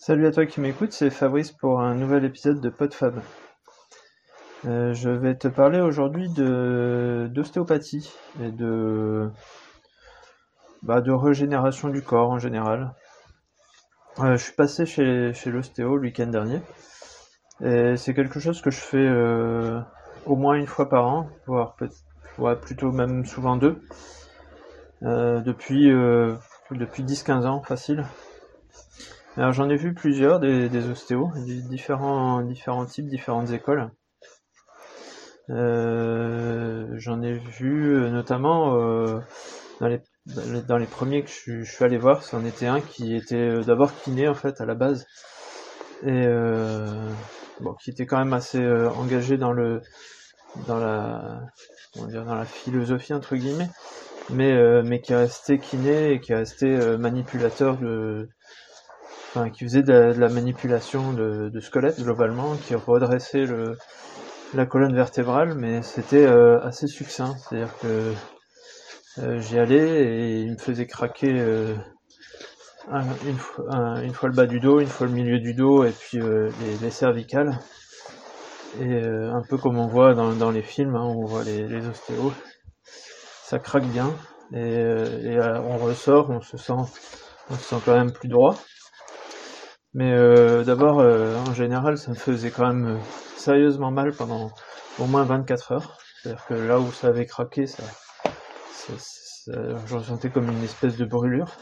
Salut à toi qui m'écoutes, c'est Fabrice pour un nouvel épisode de PodFab. Euh, je vais te parler aujourd'hui de d'ostéopathie et de bah, de régénération du corps en général. Euh, je suis passé chez, chez l'ostéo le week-end dernier et c'est quelque chose que je fais euh, au moins une fois par an, voire plutôt même souvent deux, depuis depuis 10-15 ans facile. Alors j'en ai vu plusieurs des, des ostéos, différents, différents types, différentes écoles. Euh, j'en ai vu euh, notamment euh, dans, les, dans les premiers que je, suis allé voir, c'en était un qui était d'abord kiné en fait à la base et bon qui était quand même assez engagé dans le dans la dire dans la philosophie entre guillemets mais mais qui est resté kiné et qui est resté manipulateur de qui faisait de la, manipulation de, squelette globalement, qui redressait la colonne vertébrale, mais c'était euh, assez succinct. C'est-à-dire que euh, j'y allais et il me faisait craquer euh, une, fois le bas du dos, une fois le milieu du dos et puis les, les, cervicales. Et un peu comme on voit dans, les films, hein, on voit les, ostéos, ça craque bien et, on ressort, on se sent quand même plus droit. Mais euh, d'abord, euh, en général, ça me faisait quand même euh, sérieusement mal pendant au moins 24 heures. C'est-à-dire que là où ça avait craqué, ça, je ressentais comme une espèce de brûlure.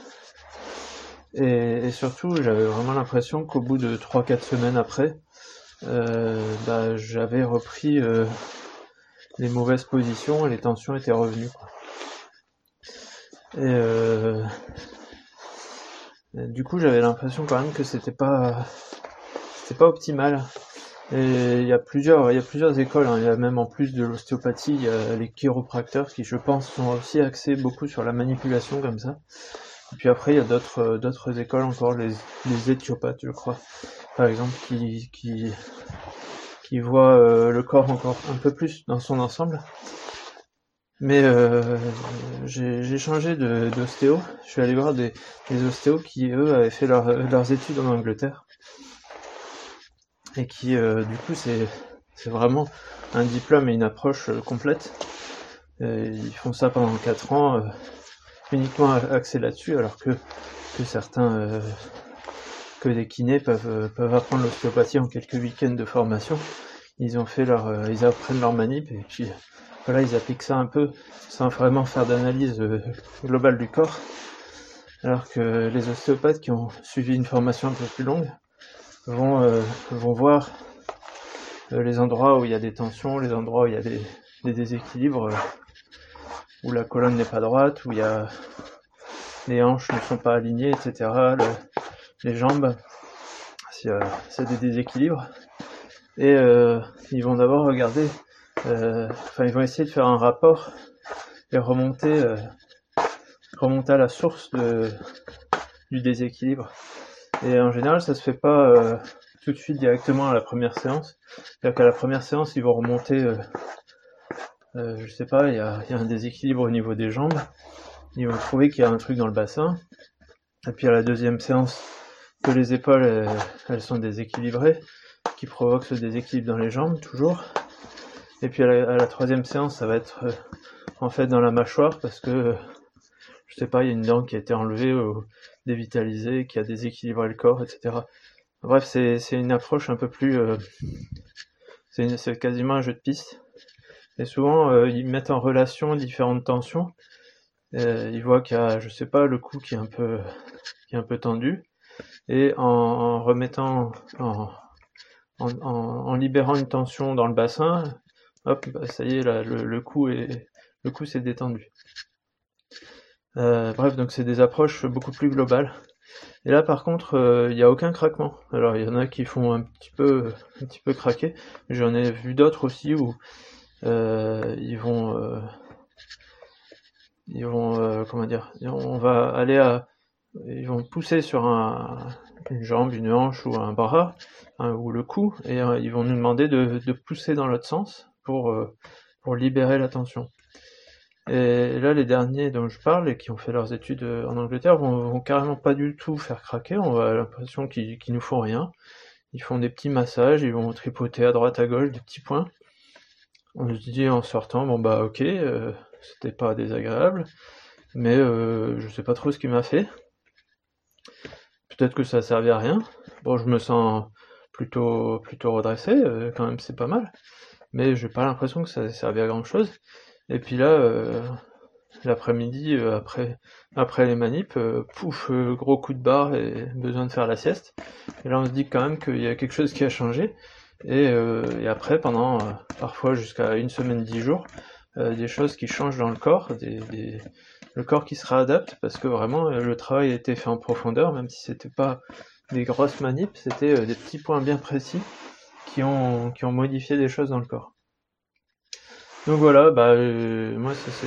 Et, surtout, j'avais vraiment l'impression qu'au bout de 3-4 semaines après, bah, j'avais repris les mauvaises positions et les tensions étaient revenues. Et du coup, j'avais l'impression quand même que c'était pas, c'était pas optimal. Et il y a plusieurs, il y a plusieurs écoles. Hein. Il y a même en plus de l'ostéopathie, il y a les chiropracteurs qui, je pense, sont aussi axés beaucoup sur la manipulation comme ça. Et puis après, il y a d'autres, d'autres écoles encore, les, les éthiopathes, je crois, par exemple, qui, qui, qui voient euh, le corps encore un peu plus dans son ensemble. Mais euh, j'ai changé d'ostéo. Je suis allé voir des, des, ostéos qui, eux, avaient fait leurs études en Angleterre. Et qui, euh, du coup, c'est vraiment un diplôme et une approche euh, complète. ils font ça pendant 4 ans, uniquement axé là-dessus, alors que, que certains, que des kinés peuvent, peuvent apprendre l'ostéopathie en quelques week-ends de formation. Ils ont fait leur, ils apprennent leur manip et puis Là, ils appliquent ça un peu sans vraiment faire d'analyse euh, globale du corps. Alors que les ostéopathes qui ont suivi une formation un peu plus longue vont, euh, vont voir euh, les endroits où il y a des tensions, les endroits où il y a des, déséquilibres, où la colonne n'est pas droite, où il y a les hanches ne sont pas alignées, etc. les jambes, a des déséquilibres. Et ils vont d'abord regarder enfin, ils vont essayer de faire un rapport et remonter, euh, remonter à la source de, du déséquilibre. Et en général, ça se fait pas euh, tout de suite directement à la première séance. C'est-à-dire qu'à la première séance, ils vont remonter, euh, je sais pas, il y a, y a, un déséquilibre au niveau des jambes. Ils vont trouver qu'il y a un truc dans le bassin. Et puis à la deuxième séance, que les épaules, elles, elles sont déséquilibrées, qui provoque ce déséquilibre dans les jambes, toujours. Et puis à la, troisième séance, ça va être euh, en fait dans la mâchoire parce que je sais pas, il y a une dent qui a été enlevée ou dévitalisée, qui a déséquilibré le corps, etc. Bref, c'est une approche un peu plus, euh, c'est quasiment un jeu de piste. Et souvent, euh, ils mettent en relation différentes tensions. ils voient qu'il y a, je sais pas, le cou qui est un peu, qui est un peu tendu, et en, remettant, en, en, libérant une tension dans le bassin, hop, bah, ça y est, là, le, coup est, le coup s'est détendu. Euh, bref, donc c'est des approches beaucoup plus globales. Et là, par contre, euh, il n'y a aucun craquement. Alors, il y en a qui font un petit peu, craquer. J'en ai vu d'autres aussi où euh, ils vont, ils vont, comment dire, on va aller à, ils vont pousser sur un, une jambe, une hanche ou un bras hein, ou le cou, et ils vont nous demander de, de pousser dans l'autre sens pour, euh, pour libérer la tension. Et là, les derniers dont je parle et qui ont fait leurs études euh, en Angleterre vont, vont carrément pas du tout faire craquer. On a l'impression qu'ils qu'ils nous font rien. Ils font des petits massages, ils vont tripoter à droite à gauche des petits points. On se dit en sortant, bon bah ok, euh, c'était pas désagréable, mais euh, je sais pas trop ce qui m'a fait. Peut-être que ça servait à rien. Bon, je me sens plutôt plutôt redressé, euh, quand même c'est pas mal. Mais j'ai pas l'impression que ça servait à grand chose. Et puis là, euh, l'après-midi, euh, après après les manips, euh, pouf, gros coup de barre et besoin de faire la sieste. Et là on se dit quand même qu'il y a quelque chose qui a changé. Et, après, pendant parfois jusqu'à une semaine, dix jours, des choses qui changent dans le corps, le corps qui se réadapte, parce que vraiment le travail a été fait en profondeur, même si c'était pas des grosses manips, c'était des petits points bien précis qui ont, modifié des choses dans le corps. Donc voilà, bah euh, moi ça c'est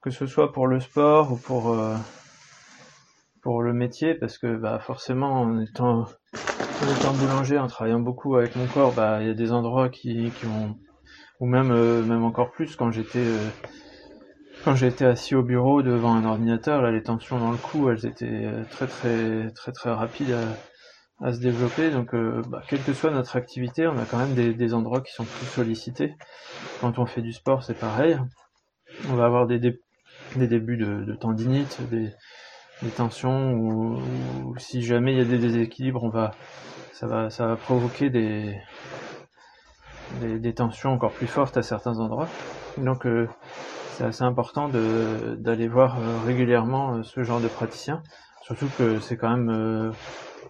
que ce soit pour le sport ou pour euh, pour le métier, parce que bah forcément en étant en étant boulanger, en travaillant beaucoup avec mon corps, bah il y a des endroits qui, qui ont ou même euh, même encore plus quand j'étais quand j'étais assis au bureau devant un ordinateur, les tensions dans le cou, elles étaient très très très très rapides à se développer. Donc euh, bah, quelle que soit notre activité, on a quand même des, endroits qui sont plus sollicités. Quand on fait du sport, c'est pareil. On va avoir des, des débuts de, tendinite, des, tensions, ou, si jamais il y a des déséquilibres, on va ça va ça va provoquer des des, tensions encore plus fortes à certains endroits. Donc euh, c'est assez important d'aller voir euh, régulièrement ce genre de praticien, surtout que c'est quand même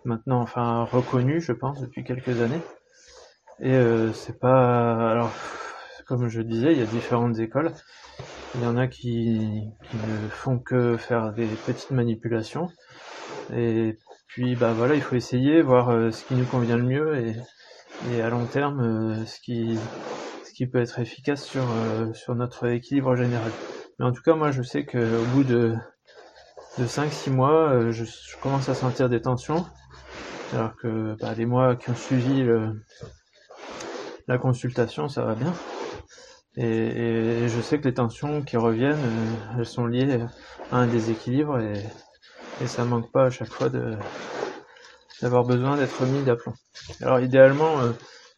maintenant enfin reconnu, je pense, depuis quelques années. Et euh, c'est pas alors comme je disais, il y a différentes écoles. Il y en a qui, qui ne font que faire des petites manipulations. Et puis bah voilà, il faut essayer, voir euh, ce qui nous convient le mieux et, et à long terme euh, ce qui ce qui peut être efficace sur euh, sur notre équilibre général. Mais en tout cas, moi je sais qu'au bout de de 5-6 mois, euh, je, commence à sentir des tensions, alors que bah, les mois qui ont suivi la consultation, ça va bien. Et, je sais que les tensions qui reviennent, euh, elles sont liées à un déséquilibre et, ça manque pas à chaque fois d'avoir besoin d'être mis d'aplomb. Alors idéalement, euh,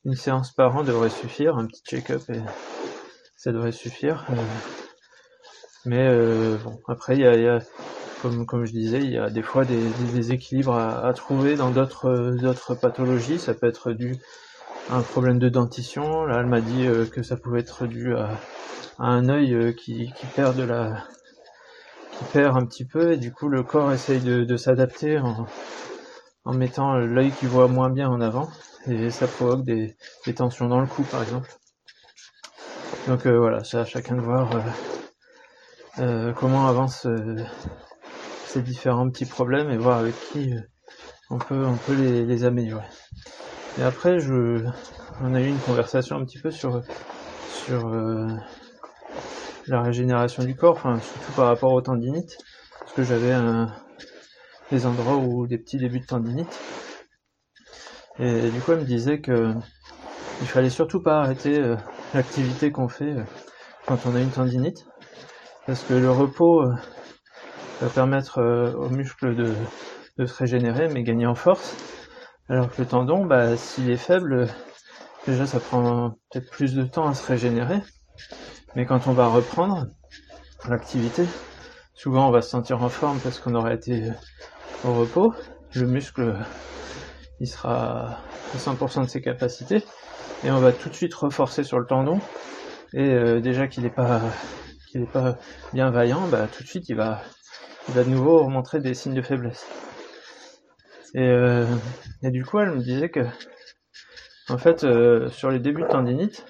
une séance par an devrait suffire, un petit check-up et ça devrait suffire. mais bon, après il y a- comme je disais, il y a des fois des, déséquilibres à, trouver dans d'autres euh, d'autres pathologies. Ça peut être dû à un problème de dentition. Là, elle m'a dit euh, que ça pouvait être dû à, un œil euh, qui, perd de la qui perd un petit peu et du coup le corps essaye de, s'adapter en, en mettant l'œil qui voit moins bien en avant et ça provoque des, tensions dans le cou par exemple. Donc voilà, c'est à chacun de voir comment avancent euh, ces différents petits problèmes et voir avec qui euh, on peut on peut les, améliorer. Et après je on a eu une conversation un petit peu sur sur euh, la régénération du corps, enfin surtout par rapport aux tendinites, parce que j'avais des endroits où des petits débuts de tendinite. Et du coup, elle me disait que il fallait surtout pas arrêter euh, l'activité qu'on fait quand on a une tendinite, parce que le repos va permettre euh, aux muscles de, de se régénérer, mais gagner en force, alors que le tendon, bah, s'il est faible, déjà ça prend peut-être plus de temps à se régénérer, mais quand on va reprendre l'activité, souvent on va se sentir en forme parce qu'on aura été euh, au repos, le muscle il sera à 100% de ses capacités. Et on va tout de suite reforcer sur le tendon. Et euh, déjà qu'il n'est pas qu'il est pas bien vaillant, bah tout de suite il va il va de nouveau montrer des signes de faiblesse. Et, euh, et du coup elle me disait que en fait euh, sur les débuts de tendinite,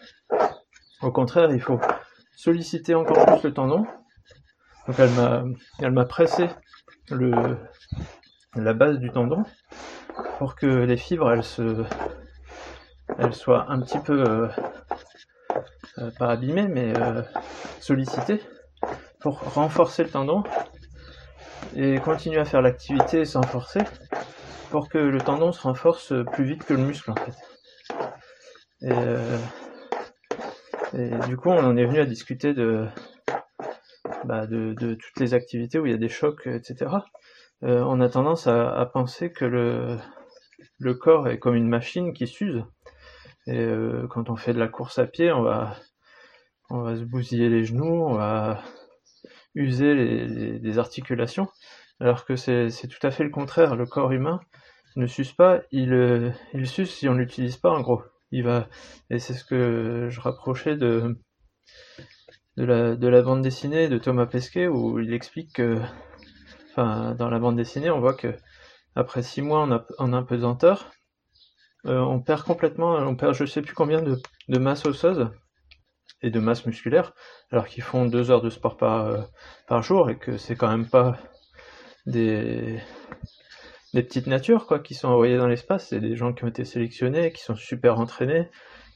au contraire il faut solliciter encore plus le tendon. Donc elle m'a pressé le la base du tendon pour que les fibres elles se soient un petit peu euh, pas abîmées mais euh, sollicitées pour renforcer le tendon et continuer à faire l'activité sans forcer pour que le tendon se renforce plus vite que le muscle en fait. Et, euh, et du coup on en est venu à discuter de bah, de, toutes les activités où il y a des chocs, etc. on a tendance à, penser que le, le corps est comme une machine qui s'use. Et quand on fait de la course à pied, on va, on va se bousiller les genoux, on va user les, articulations, alors que c'est tout à fait le contraire. Le corps humain ne suce pas, il, il suce si on l'utilise pas en gros. Il va, et c'est ce que je rapprochais de, de la, de la bande dessinée de Thomas Pesquet où il explique que, enfin, dans la bande dessinée, on voit que après six mois en, en impesanteur, euh, on perd complètement, on perd je sais plus combien de, de masse osseuse et de masse musculaire, alors qu'ils font deux heures de sport par, euh, par jour et que c'est quand même pas des, des petites natures quoi qui sont envoyées dans l'espace, c'est des gens qui ont été sélectionnés, qui sont super entraînés,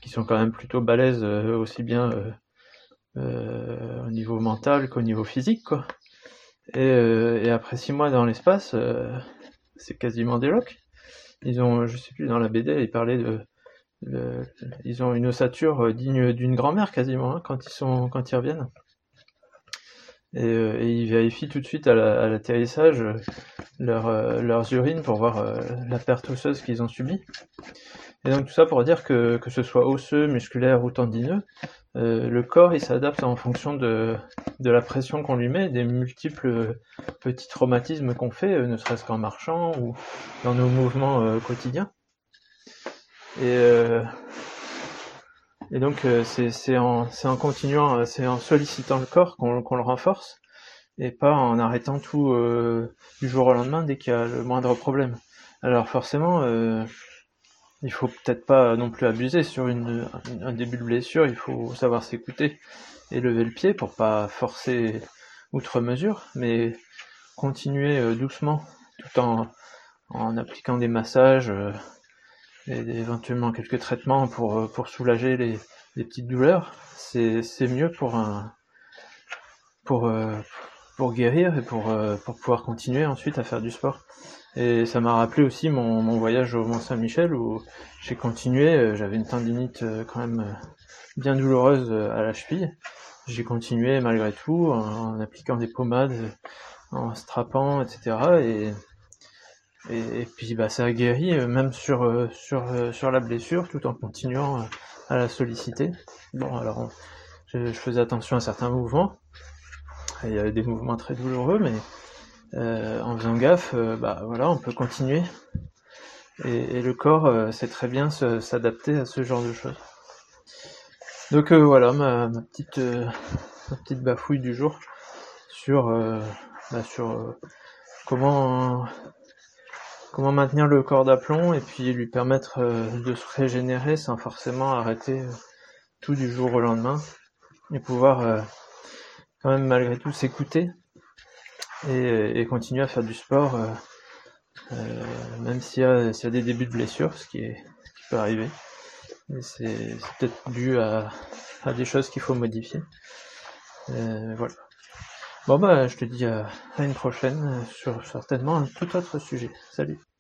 qui sont quand même plutôt balèzes euh, aussi bien euh, au niveau mental qu'au niveau physique quoi. Et, après six mois dans l'espace, c'est quasiment des locs. Ils ont, je sais plus, dans la BD, ils parlaient de ils ont une ossature euh, digne d'une grand-mère quasiment hein, quand ils sont quand ils reviennent. Et, euh, ils vérifient tout de suite à l'atterrissage euh, leurs urines pour voir la perte osseuse qu'ils ont subie. Et donc tout ça pour dire que que ce soit osseux, musculaire ou tendineux, le corps il s'adapte en fonction de, de la pression qu'on lui met, des multiples petits traumatismes qu'on fait, ne serait-ce qu'en marchant ou dans nos mouvements quotidiens. Et, euh, et donc euh, c'est en, en continuant, euh, c'est en sollicitant le corps qu'on le renforce et pas en arrêtant tout du jour au lendemain dès qu'il y a le moindre problème. Alors forcément, euh, il faut peut-être pas non plus abuser sur une, un début de blessure, il faut savoir s'écouter et lever le pied pour pas forcer outre mesure, mais continuer doucement tout en, en appliquant des massages, et éventuellement quelques traitements pour, euh, pour soulager les, les petites douleurs, c'est mieux pour un pour euh, pour guérir et pour euh, pour pouvoir continuer ensuite à faire du sport. Et ça m'a rappelé aussi mon, mon voyage au Mont Saint-Michel où j'ai continué, j'avais une tendinite quand même bien douloureuse à la cheville. J'ai continué malgré tout en, appliquant des pommades, en strapant, etc. Et et, puis bah, ça a guéri euh, même sur, euh, sur, euh, sur la blessure tout en continuant à la solliciter. Bon alors je, faisais attention à certains mouvements. Il y avait des mouvements très douloureux, mais en faisant gaffe, bah voilà, on peut continuer. Et, le corps sait très bien s'adapter à ce genre de choses. Donc voilà ma, ma petite ma petite bafouille du jour sur bah, sur comment comment maintenir le corps d'aplomb et puis lui permettre euh, de se régénérer sans forcément arrêter euh, tout du jour au lendemain et pouvoir euh, quand même malgré tout s'écouter et, continuer à faire du sport même s'il y, a, des débuts de blessure, ce qui, peut arriver. C'est peut-être dû à, des choses qu'il faut modifier. voilà. Bon bah je te dis à, une prochaine sur certainement un tout autre sujet. Salut